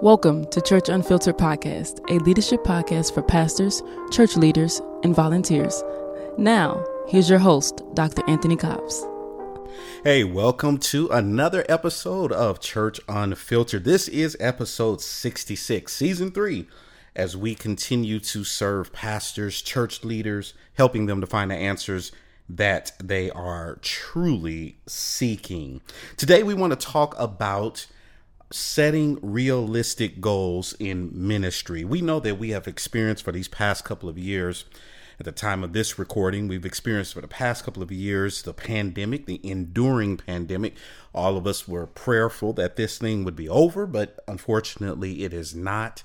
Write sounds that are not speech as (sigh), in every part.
Welcome to Church Unfiltered Podcast, a leadership podcast for pastors, church leaders, and volunteers. Now, here's your host, Dr. Anthony Cobbs. Hey, welcome to another episode of Church Unfiltered. This is episode 66, season three, as we continue to serve pastors, church leaders, helping them to find the answers that they are truly seeking. Today, we want to talk about setting realistic goals in ministry. We know that we have experienced for these past couple of years. At the time of this recording, we've experienced for the past couple of years the pandemic, the enduring pandemic. All of us were prayerful that this thing would be over, but unfortunately, it is not.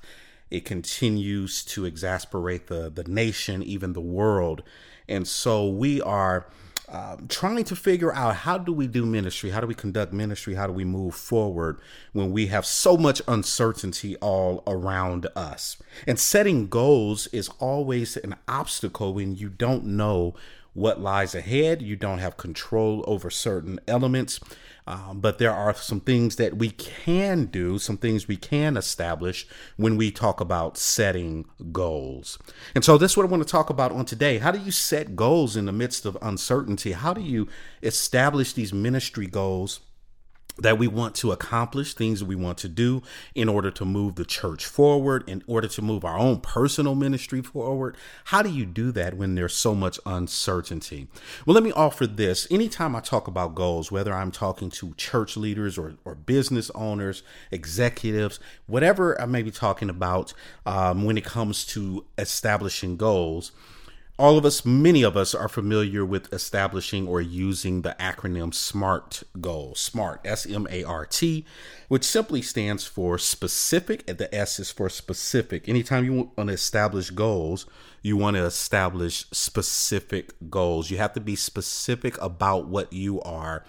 It continues to exasperate the, the nation, even the world. And so we are um, trying to figure out how do we do ministry? How do we conduct ministry? How do we move forward when we have so much uncertainty all around us? And setting goals is always an obstacle when you don't know what lies ahead. You don't have control over certain elements. Um, but there are some things that we can do, some things we can establish when we talk about setting goals. And so, this is what I want to talk about on today. How do you set goals in the midst of uncertainty? How do you establish these ministry goals? That we want to accomplish, things that we want to do in order to move the church forward, in order to move our own personal ministry forward. How do you do that when there's so much uncertainty? Well, let me offer this. Anytime I talk about goals, whether I'm talking to church leaders or, or business owners, executives, whatever I may be talking about um, when it comes to establishing goals, all of us, many of us, are familiar with establishing or using the acronym SMART goal. SMART, S M A R T, which simply stands for specific, and the S is for specific. Anytime you want to establish goals, you want to establish specific goals. You have to be specific about what you are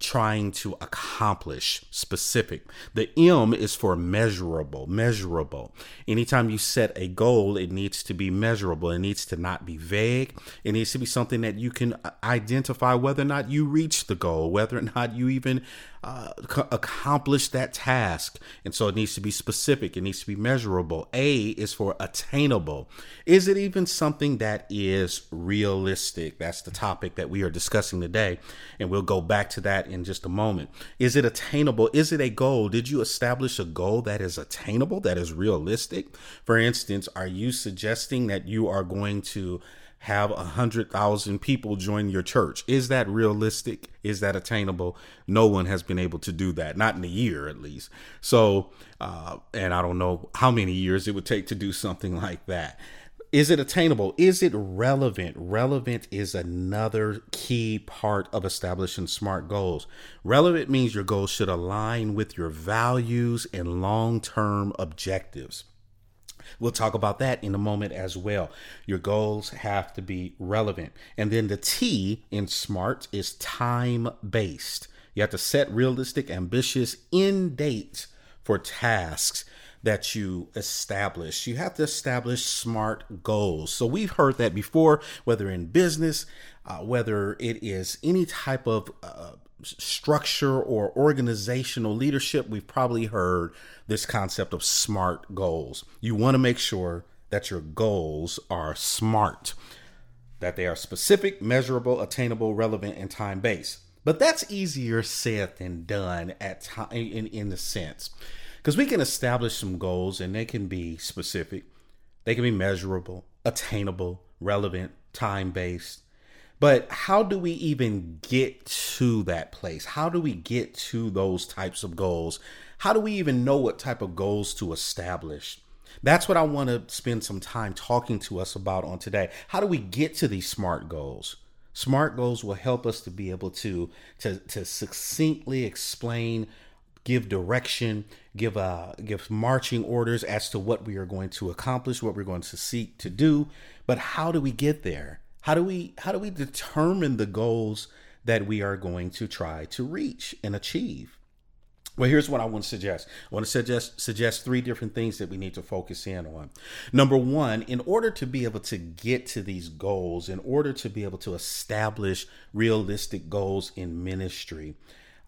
trying to accomplish specific. The M is for measurable, measurable. Anytime you set a goal, it needs to be measurable. It needs to not be vague. It needs to be something that you can uh, identify whether or not you reach the goal, whether or not you even uh, accomplish that task. And so it needs to be specific, it needs to be measurable. A is for attainable. Is it even something that is realistic? That's the topic that we are discussing today. And we'll go back to that in just a moment. Is it attainable? Is it a goal? Did you establish a goal that is attainable, that is realistic? For instance, are you suggesting that you are going to have a hundred thousand people join your church. Is that realistic? Is that attainable? No one has been able to do that, not in a year at least. So, uh, and I don't know how many years it would take to do something (laughs) like that. Is it attainable? Is it relevant? Relevant is another key part of establishing smart goals. Relevant means your goals should align with your values and long term objectives. We'll talk about that in a moment as well. Your goals have to be relevant. And then the T in SMART is time based. You have to set realistic, ambitious end dates for tasks that you establish. You have to establish smart goals. So we've heard that before, whether in business, uh, whether it is any type of uh, structure or organizational leadership, we've probably heard this concept of SMART goals. You want to make sure that your goals are smart, that they are specific, measurable, attainable, relevant, and time based. But that's easier said than done at time in, in the sense. Because we can establish some goals and they can be specific, they can be measurable, attainable, relevant, time based, but how do we even get to that place? How do we get to those types of goals? How do we even know what type of goals to establish? That's what I want to spend some time talking to us about on today. How do we get to these smart goals? Smart goals will help us to be able to to, to succinctly explain, give direction, give uh give marching orders as to what we are going to accomplish, what we're going to seek to do. But how do we get there? How do we how do we determine the goals that we are going to try to reach and achieve? Well, here's what I want to suggest. I want to suggest suggest three different things that we need to focus in on. Number one, in order to be able to get to these goals, in order to be able to establish realistic goals in ministry,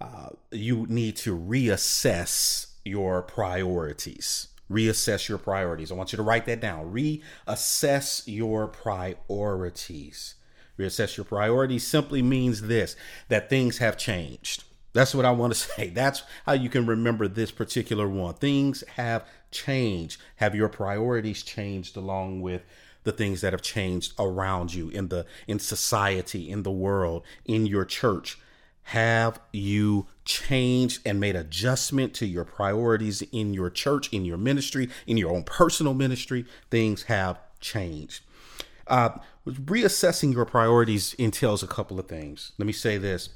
uh, you need to reassess your priorities. Reassess your priorities. I want you to write that down. Reassess your priorities. Reassess your priorities simply means this that things have changed. That's what I want to (laughs) say. That's how you can remember this particular one. Things have changed. Have your priorities changed along with the things that have changed around you in the in society, in the world, in your church? Have you changed and made adjustment to your priorities in your church, in your ministry, in your own personal ministry? Things have changed. Uh, reassessing your priorities entails a couple of things. Let me say this.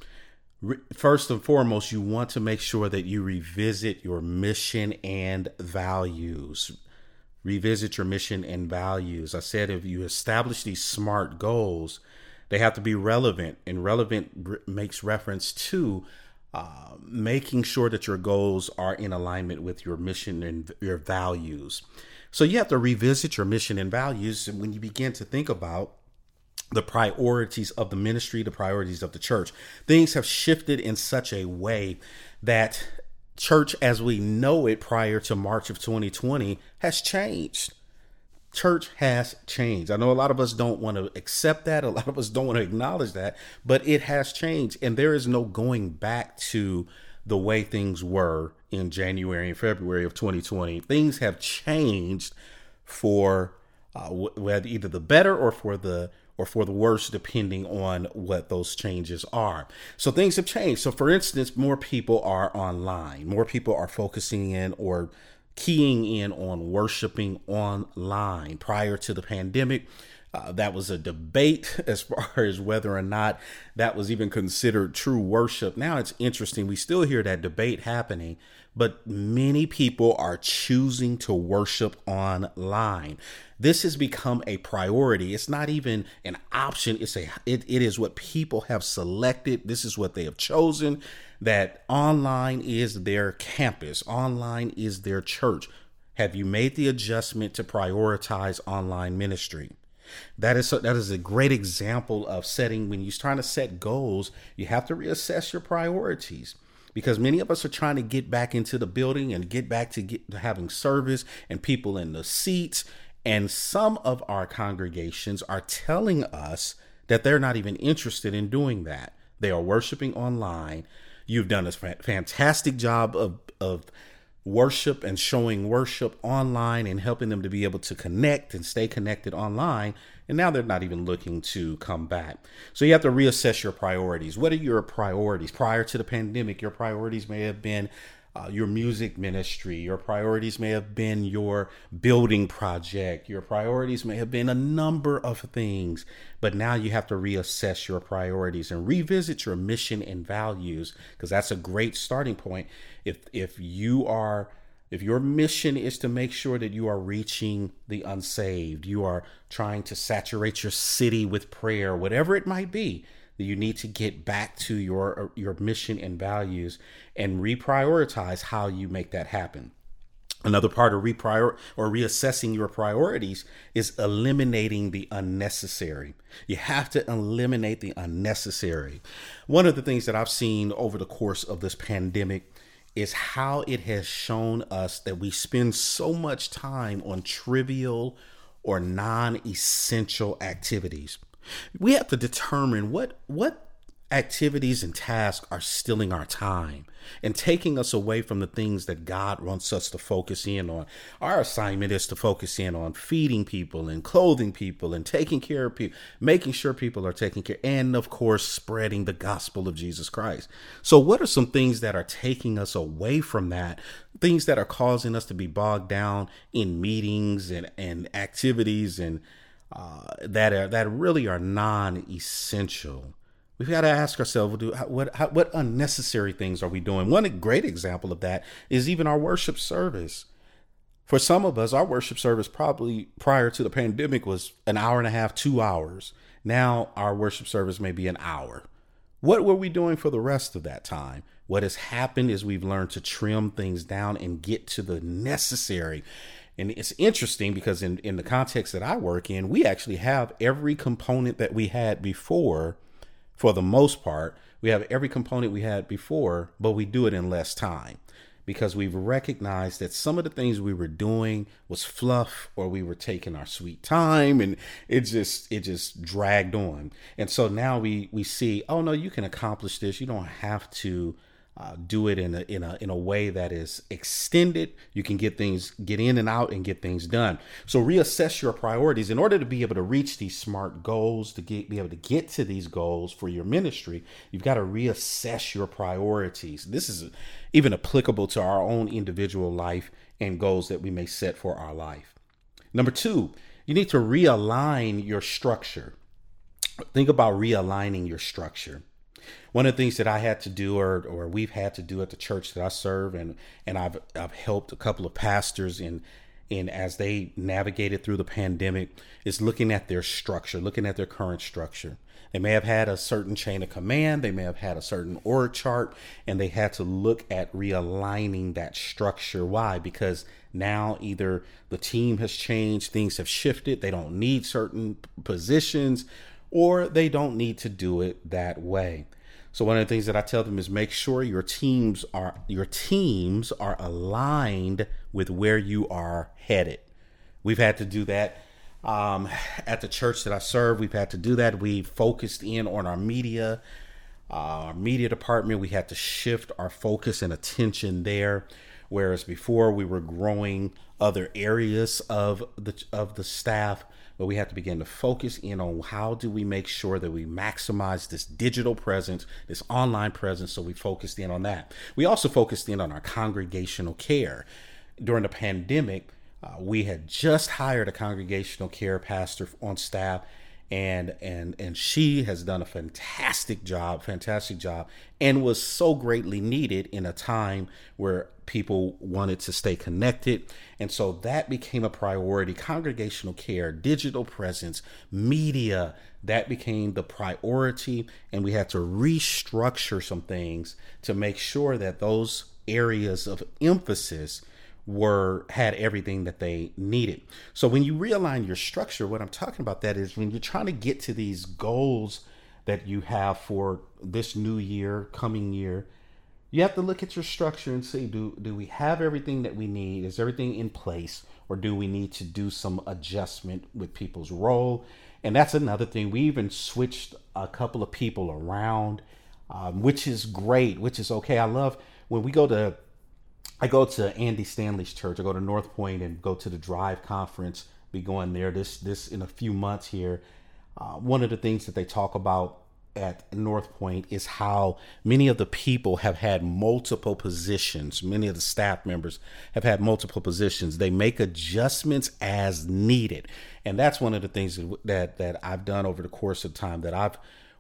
First and foremost, you want to make sure that you revisit your mission and values. Revisit your mission and values. I said if you establish these SMART goals, they have to be relevant, and relevant makes reference to making sure that your goals are in alignment with your mission and your values. So you have to revisit your mission and values when you begin to think about the priorities of the ministry, the priorities of the church. Things have shifted in such a way that church as we know it prior to March of 2020 has changed church has changed. I know a lot of us don't want to accept that. A lot of us don't want to acknowledge that, but it has changed. And there is no going back to the way things were in January and February of 2020. Things have changed for uh, either the better or for the or for the worse, depending on what those changes are. So things have changed. So, for instance, more people are online, more people are focusing in or keying in on worshiping online. Prior to the pandemic, uh, that was a debate (laughs) as far as whether or not that was even considered true worship. Now it's interesting. We still hear that debate happening, but many people are choosing to worship online. This has become a priority. It's not even an option. It's a it, it is what people have selected. This is what they have chosen that online is their campus, online is their church. Have you made the adjustment to prioritize online ministry? That is that is a great example of setting when you're trying to set goals, you have to reassess your priorities. Because many of us are trying to get back into the building and get back to, get, to having service and people in the seats. And some of our congregations are telling us that they're not even interested in doing that. They are worshiping online. You've done a fantastic job of, of worship and showing worship online and helping them to be able to connect and stay connected online. And now they're not even looking to come back. So you have to reassess your priorities. What are your priorities? Prior to the pandemic, your priorities may have been uh, your music ministry. Your priorities may have been your building project. Your priorities may have been a number of things. But now you have to reassess your priorities and revisit your mission and values because that's a great starting point. If if you are if your mission is to make sure that you are reaching the unsaved, you are trying to saturate your city with prayer, whatever it might be, that you need to get back to your your mission and values and reprioritize how you make that happen. Another part of reprior or reassessing your priorities is eliminating the unnecessary. You have to eliminate the unnecessary. One of the things that I've seen over the course of this pandemic is how it has shown us that we spend so much time on trivial or non-essential activities. We have to determine what what activities and tasks are stealing our time and taking us away from the things that God wants us to focus in on. Our assignment is to focus in on feeding people and clothing people and taking care of people, making sure people are taken care, and of course, spreading the gospel of Jesus Christ. So, what are some things that are taking us away from that? Things that are causing us to be bogged down in meetings and, and activities and uh, that are that really are non-essential. We've got to ask ourselves, what what unnecessary things are we doing? One great example of that is even our worship service. For some of us, our worship service probably prior to the pandemic was an hour and a half, two hours. Now our worship service may be an hour. What were we doing for the rest of that time? What has happened is we've learned to trim things down and get to the necessary. And it's interesting because in, in the context that I work in, we actually have every component that we had before for the most part. We have every component we had before, but we do it in less time. because we've recognized that some of the things we were doing was fluff or we were taking our sweet time and it just it just dragged on and so now we we see oh no you can accomplish this you don't have to uh, do it in a in a in a way that is extended. You can get things get in and out and get things done. So reassess your priorities in order to be able to reach these smart goals to get be able to get to these goals for your ministry. You've got to reassess your priorities. This is even applicable to our own individual life and goals that we may set for our life. Number two, you need to realign your structure. Think about realigning your structure one of the things that I had to do or or we've had to do at the church that I serve and and I've I've helped a couple of pastors in in as they navigated through the pandemic is looking at their structure, looking at their current structure. They may have had a certain chain of command, they may have had a certain org chart, and they had to look at realigning that structure. Why? Because now either the team has changed, things have shifted, they don't need certain positions, or they don't need to do it that way. So one of the things that I tell them is make sure your teams are your teams are aligned with where you are headed. We've had to do that um, at the church that I serve. We've had to do that. We focused in on our media, uh, our media department. We had to shift our focus and attention there. Whereas before we were growing other areas of the of the staff but we have to begin to focus in on how do we make sure that we maximize this digital presence, this online presence. So we focused in on that. We also focused in on our congregational care. During the pandemic, uh, we had just hired a congregational care pastor on staff and and and she has done a fantastic job fantastic job and was so greatly needed in a time where people wanted to stay connected. And so that became a priority. Congregational care digital presence media that became the priority. And we had to restructure some things to make sure that those areas of emphasis were had everything that they needed. So when you realign your structure, what I'm talking about that is when you're trying to get to these goals that you have for this new year, coming year, you have to look at your structure and see do do we have everything that we need? Is everything in place or do we need to do some adjustment with people's role? And that's another thing. We even switched a couple of people around, um, which is great, which is okay. I love when we go to I go to Andy Stanley's church. I go to North Point and go to the Drive conference. Be going there this this in a few months here. Uh, one of the things that they talk about at North Point is how many of the people have had multiple positions. Many of the staff members have had multiple positions. They make adjustments as needed, and that's one of the things that that I've done over the course of time that I've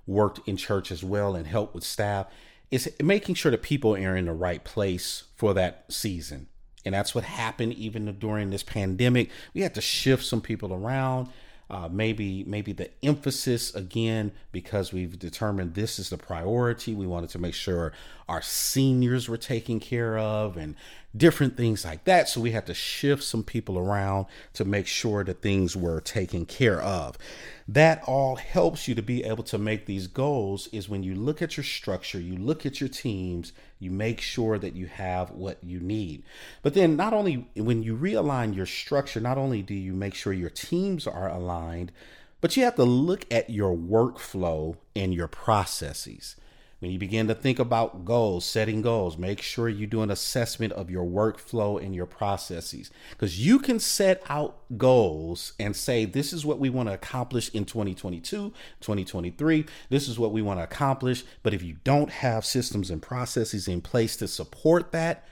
worked in church as well and helped with staff is making sure that people are in the right place for that season. And that's what happened even during this pandemic. We had to shift some people around. Uh, maybe maybe the emphasis again because we've determined this is the priority we wanted to make sure our seniors were taken care of and different things like that. So we had to shift some people around to make sure that things were taken care of. That all helps you to be able to make these goals is when you look at your structure you look at your teams you make sure that you have what you need. But then not only when you realign your structure not only do you make sure your teams are aligned but you have to look at your workflow and your processes when you begin to think about goals, setting goals, make sure you do an assessment of your workflow and your processes. Because you can set out goals and say, this is what we want to accomplish in 2022, 2023. This is what we want to accomplish. But if you don't have systems and processes in place to support that,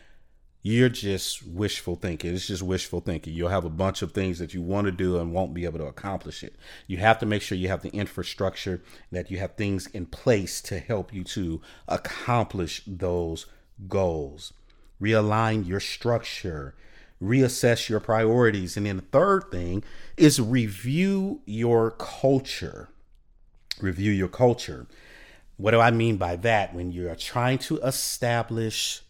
you're just wishful thinking. It's just wishful thinking. You'll have a bunch of things that you want to do and won't be able to accomplish it. You have to make sure you have the infrastructure, that you have things in place to help you to accomplish those goals. Realign your structure, reassess your priorities. And then the third thing is review your culture. Review your culture. What do I mean by that? When you're trying to establish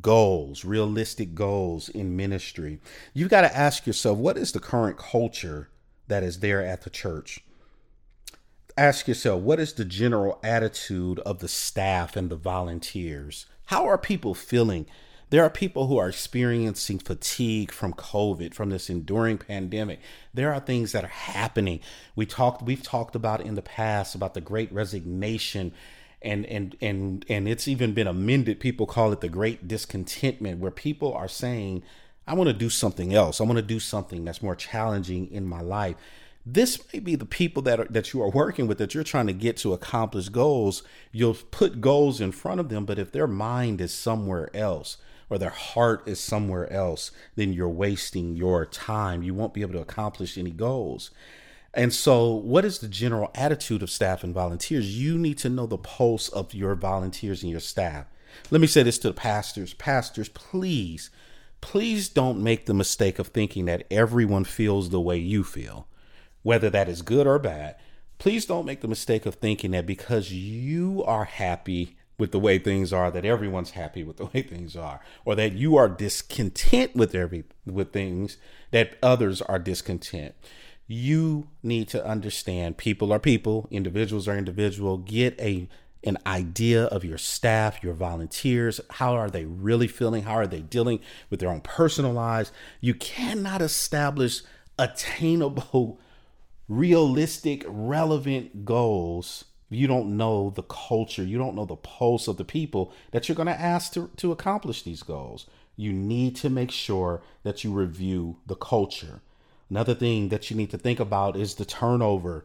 goals, realistic goals in ministry, you've got to ask yourself what is the current culture that is there at the church? Ask yourself what is the general attitude of the staff and the volunteers? How are people feeling There are people who are experiencing fatigue from COVID, from this enduring pandemic. There are things that are happening. We talked we've talked about in the past about the great resignation and and and and it's even been amended. People call it the great discontentment where people are saying, I want to do something else. I want to do something that's more challenging in my life this may be the people that are, that you are working with that you're trying to get to accomplish goals you'll put goals in front of them but if their mind is somewhere else or their heart is somewhere else then you're wasting your time you won't be able to accomplish any goals and so what is the general attitude of staff and volunteers? You need to know the pulse of your volunteers and your staff. Let me say this to the pastors. Pastors please please don't make the mistake of thinking that everyone feels the way you feel whether that is good or bad, please don't make the mistake of thinking that because you are happy with the way things are that everyone's happy with the (laughs) way things are or that you are discontent with every with things that others are discontent you need to understand people are people individuals are individual get a an idea of your staff your volunteers how are they really feeling how are they dealing with their own personal lives you cannot establish attainable realistic, relevant goals, you don't know the culture, you don't know the pulse of the people that you're going to ask to, to accomplish these goals. You need to make sure that you review the culture. Another thing that you need to think about is the turnover,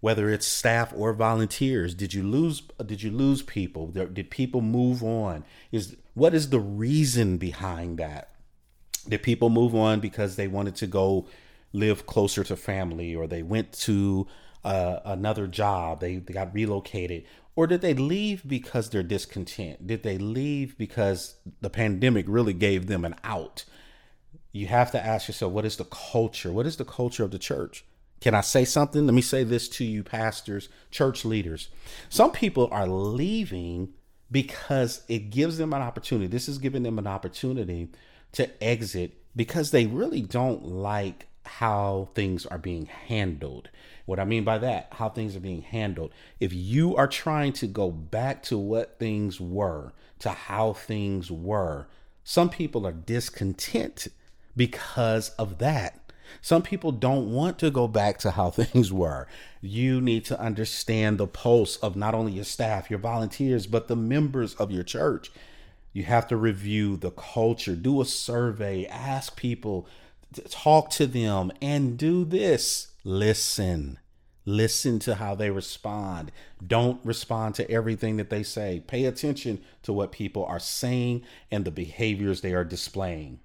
whether it's staff or volunteers. Did you lose did you lose people? Did people move on? Is what is the reason behind that? Did people move on because they wanted to go live closer to family or they went to uh, another job, they, they got relocated, or did they leave because they're discontent? Did they leave because the pandemic really gave them an out? You have to ask yourself, what is the culture? What is the culture of the church? Can I say something? Let me say this to you, pastors, church leaders. Some people are leaving because it gives them an opportunity. This is giving them an opportunity to exit because they really don't like how things are being handled. What I mean by that, how things are being handled. If you are trying to go back to what things were, to how things were, some people are discontent because of that. Some people don't want to go back to how (laughs) things were. You need to understand the pulse of not only your staff, your volunteers, but the members of your church. You have to review the culture, do a survey, ask people talk to them and do this listen listen to how they respond don't respond to everything that they say pay attention to what people are saying and the behaviors they are displaying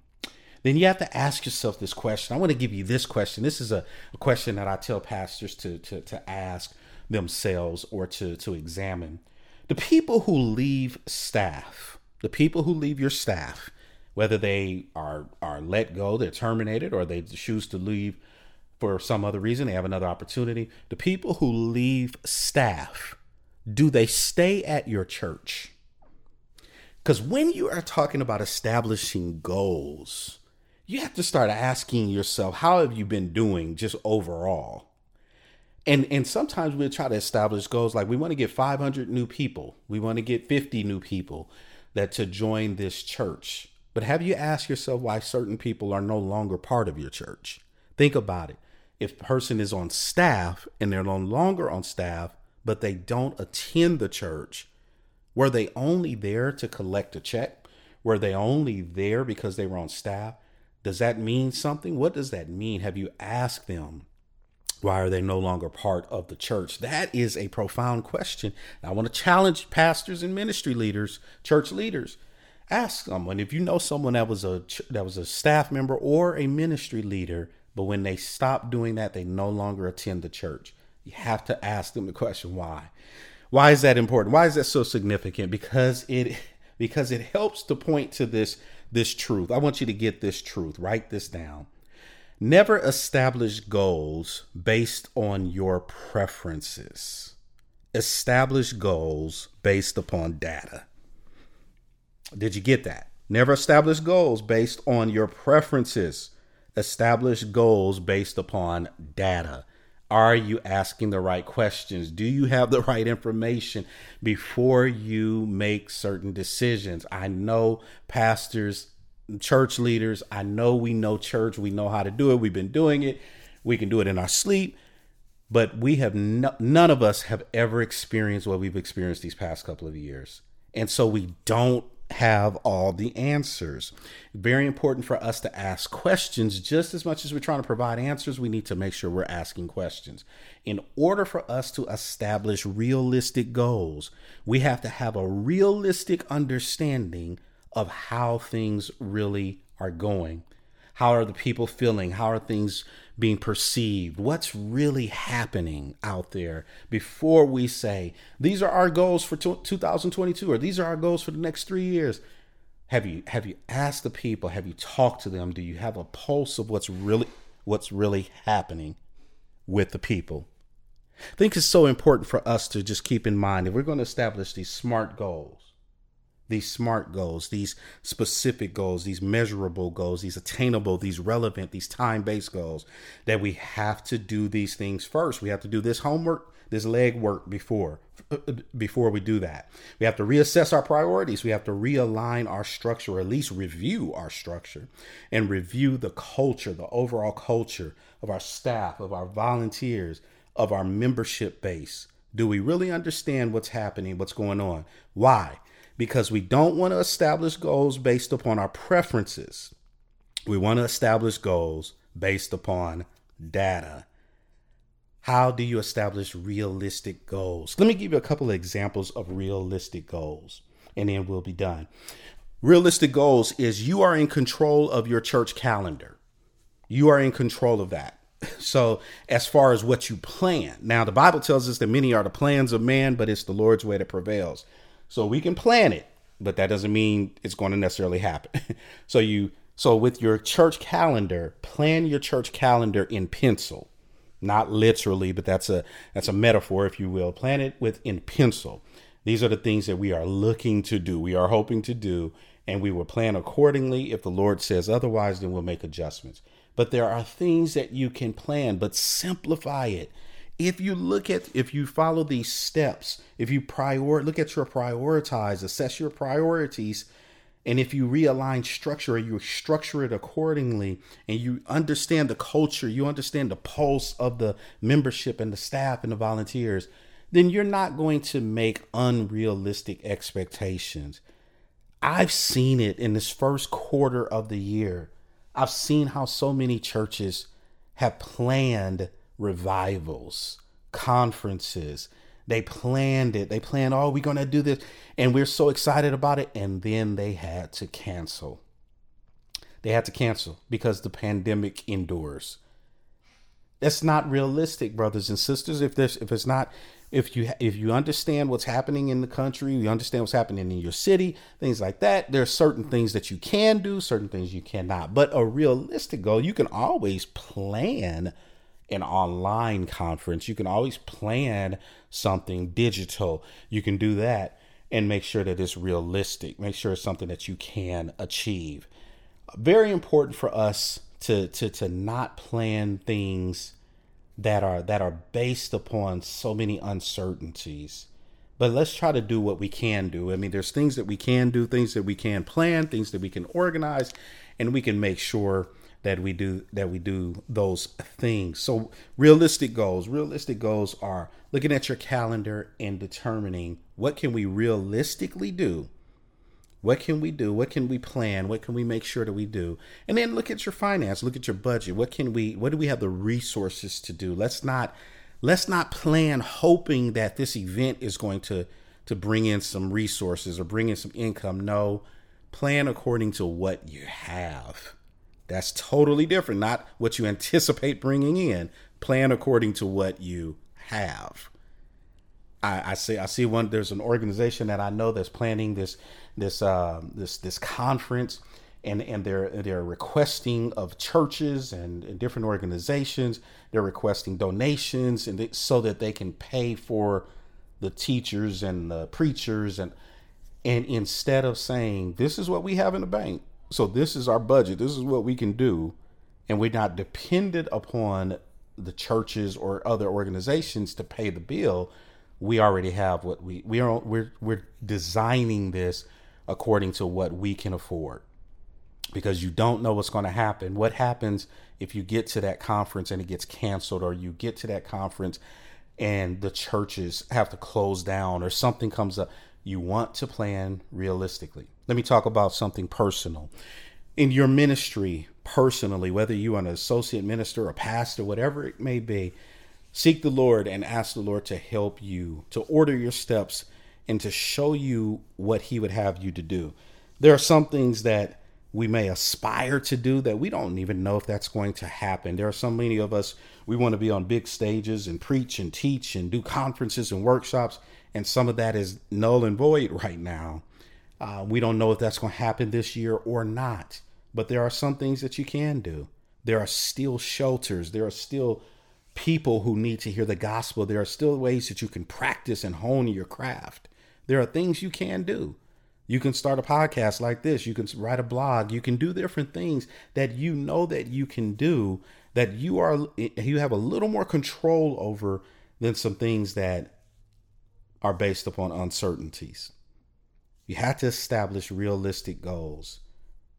then you have to ask yourself this question i want to give you this question this is a, a question that i tell pastors to, to, to ask themselves or to, to examine the people who leave staff the people who leave your staff whether they are are let go, they're terminated, or they choose to leave for some other reason, they have another opportunity. The people who leave staff, do they stay at your church? Because when you are talking about establishing goals, you have to start asking yourself, how have you been doing just overall? And and sometimes we'll try to establish goals like we want to get 500 new people, we want to get 50 new people that to join this church. But have you asked yourself why certain people are no longer part of your church? Think about it. If a person is on staff and they're no longer on staff, but they don't attend the church, were they only there to collect a check? Were they only there because they were on staff? Does that mean something? What does that mean? Have you asked them why are they no longer part of the church? That is a profound question. I want to challenge pastors and ministry leaders, church leaders ask someone if you know someone that was a that was a staff member or a ministry leader but when they stop doing that they no longer attend the church you have to ask them the question why why is that important why is that so significant because it (laughs) because it helps to point to this this truth i want you to get this truth write this down never establish goals based on your preferences establish goals based upon data did you get that? Never establish goals based on your preferences. Establish goals based upon data. Are you asking the right questions? Do you have the right information before you make certain decisions? I know pastors church leaders. I know we know church. We know how to do it. We've been doing it. We can do it in our sleep. But we have no, none of us have ever experienced what we've experienced these past couple of years. And so we don't have all the answers. Very important for us to ask questions just as much as we're trying to provide answers. We need to make sure we're asking questions. In order for us to establish realistic goals, we have to have a realistic understanding of how things really are going. How are the people feeling? How are things being perceived? What's really happening out there before we say, these are our goals for 2022 or these are our goals for the next three years? Have you have you asked the people? Have you talked to them? Do you have a pulse of what's really what's really happening with the people? I think it's so important for us to just keep in mind if we're going to establish these smart goals these smart goals, these specific goals, these measurable goals, these attainable, these relevant, these time based goals, that we have to do these things first. We have to do this homework, this leg work before uh, uh, before we do that. We have to reassess our priorities. We have to realign our structure, or at least review our structure and review the culture, the overall culture of our staff, of our volunteers, of our membership base. Do we really understand what's happening, what's going on? Why? Because we don't want to establish goals based upon our preferences. We want to establish goals based upon data. How do you establish realistic goals? Let me give you a couple of examples of realistic goals, and then we'll be done. Realistic goals is you are in control of your church calendar. You are in control of that. (laughs) So, as far as what you plan, now the Bible tells us that many are the plans of man, but it's the Lord's way that prevails. So we can plan it, but that doesn't mean it's going to necessarily happen. (laughs) so you so with your church calendar, plan your church calendar in pencil. Not literally, but that's a that's a metaphor if you will. Plan it with in pencil. These are the things that we are looking to do. We are hoping to do and we will plan accordingly. If the Lord says otherwise, then we'll make adjustments. But there are things that you can plan, but simplify it if you look at if you follow these steps if you prior look at your prioritize assess your priorities and if you realign structure you structure it accordingly and you understand the culture you understand the pulse of the membership and the staff and the volunteers then you're not going to make unrealistic expectations. I've seen it in this first quarter of the year. I've seen how so many churches have planned revivals, conferences. They planned it. They planned, oh, we're going to do this. And we're so excited about it. And then they had to cancel. They had to cancel because the pandemic endures. That's not realistic, brothers and sisters. If there's if it's not if you if you understand what's happening in the country, you understand what's happening in your city, things like that. There are certain things that you can do, certain things you cannot. But a realistic goal, you can always plan an online conference. You can always plan something digital. You can do that and make sure that it's realistic. Make sure it's something that you can achieve. Very important for us to to to not plan things that are that are based upon so many uncertainties. But let's try to do what we can do. I mean, there's things that we can do, things that we can plan, things that we can organize, and we can make sure that we do that we do those things. So realistic goals, realistic goals are looking at your calendar and determining what can we realistically do? What can we do? What can we plan? What can we make sure that we do? And then look at your finance, look at your budget. What can we what do we have the resources to do? Let's not let's not plan hoping that this event is going to to bring in some resources or bring in some income. No, plan according to what you have that's totally different. Not what you anticipate bringing in. Plan according to what you have. I, I see. I see one. There's an organization that I know that's planning this this uh, this this conference, and and they're they're requesting of churches and, and different organizations. They're requesting donations, and they, so that they can pay for the teachers and the preachers and and instead of saying this is what we have in the bank so this is our budget. This is what we can do, and we're not dependent upon the churches or other organizations to pay the bill. We already have what we we are we're we're designing this according to what we can afford. because you don't know what's going to happen. What happens if you get to that conference and it gets canceled, or you get to that conference and the churches have to close down, or something comes up? You want to plan realistically. Let me talk about something personal. In your ministry, personally, whether you're an associate minister, a pastor, whatever it may be, seek the Lord and ask the Lord to help you, to order your steps, and to show you what He would have you to do. There are some things that we may aspire to do that we don't even know if that's going to happen. There are so many of us, we want to be on big stages and preach and teach and do conferences and workshops, and some of that is null and void right now. Uh, we don't know if that's going to happen this year or not, but there are some things that you can do. There are still shelters, there are still people who need to hear the gospel. There are still ways that you can practice and hone your craft. There are things you can do. You can start a podcast like this. You can write a blog. You can do different things that you know that you can do that you are you have a little more control over than some things that are based upon uncertainties. You have to establish realistic goals.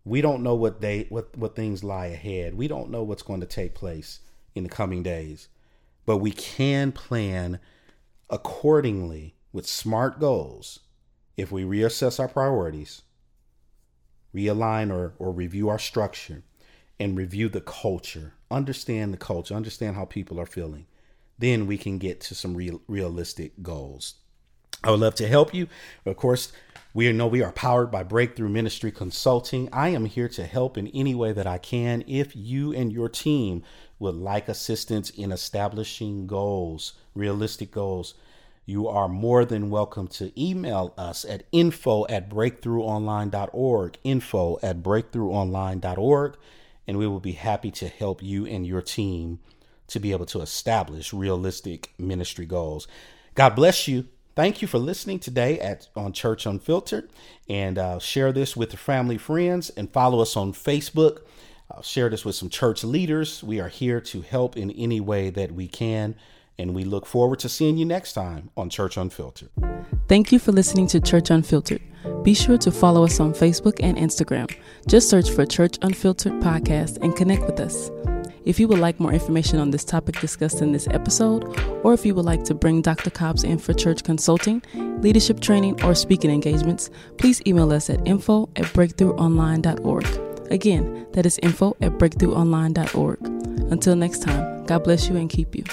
We don't know what they what what things lie ahead. We don't know what's going to take place in the coming days. But we can plan accordingly with smart goals if we reassess our priorities, realign or, or review our structure, and review the culture, understand the culture, understand how people are feeling, then we can get to some real, realistic goals. I would love to help you. Of course, we know we are powered by Breakthrough Ministry Consulting. I am here to help in any way that I can. If you and your team would like assistance in establishing goals, realistic goals, you are more than welcome to email us at info at breakthroughonline.org, info at breakthroughonline.org, and we will be happy to help you and your team to be able to establish realistic ministry goals. God bless you. Thank you for listening today at on Church Unfiltered, and uh, share this with your family, friends, and follow us on Facebook. Uh, share this with some church leaders. We are here to help in any way that we can, and we look forward to seeing you next time on Church Unfiltered. Thank you for listening to Church Unfiltered. Be sure to follow us on Facebook and Instagram. Just search for Church Unfiltered Podcast and connect with us. If you would like more information on this topic discussed in this episode, or if you would like to bring Dr. Cobbs in for church consulting, leadership training, or speaking engagements, please email us at info at breakthroughonline.org. Again, that is info at breakthroughonline.org. Until next time, God bless you and keep you.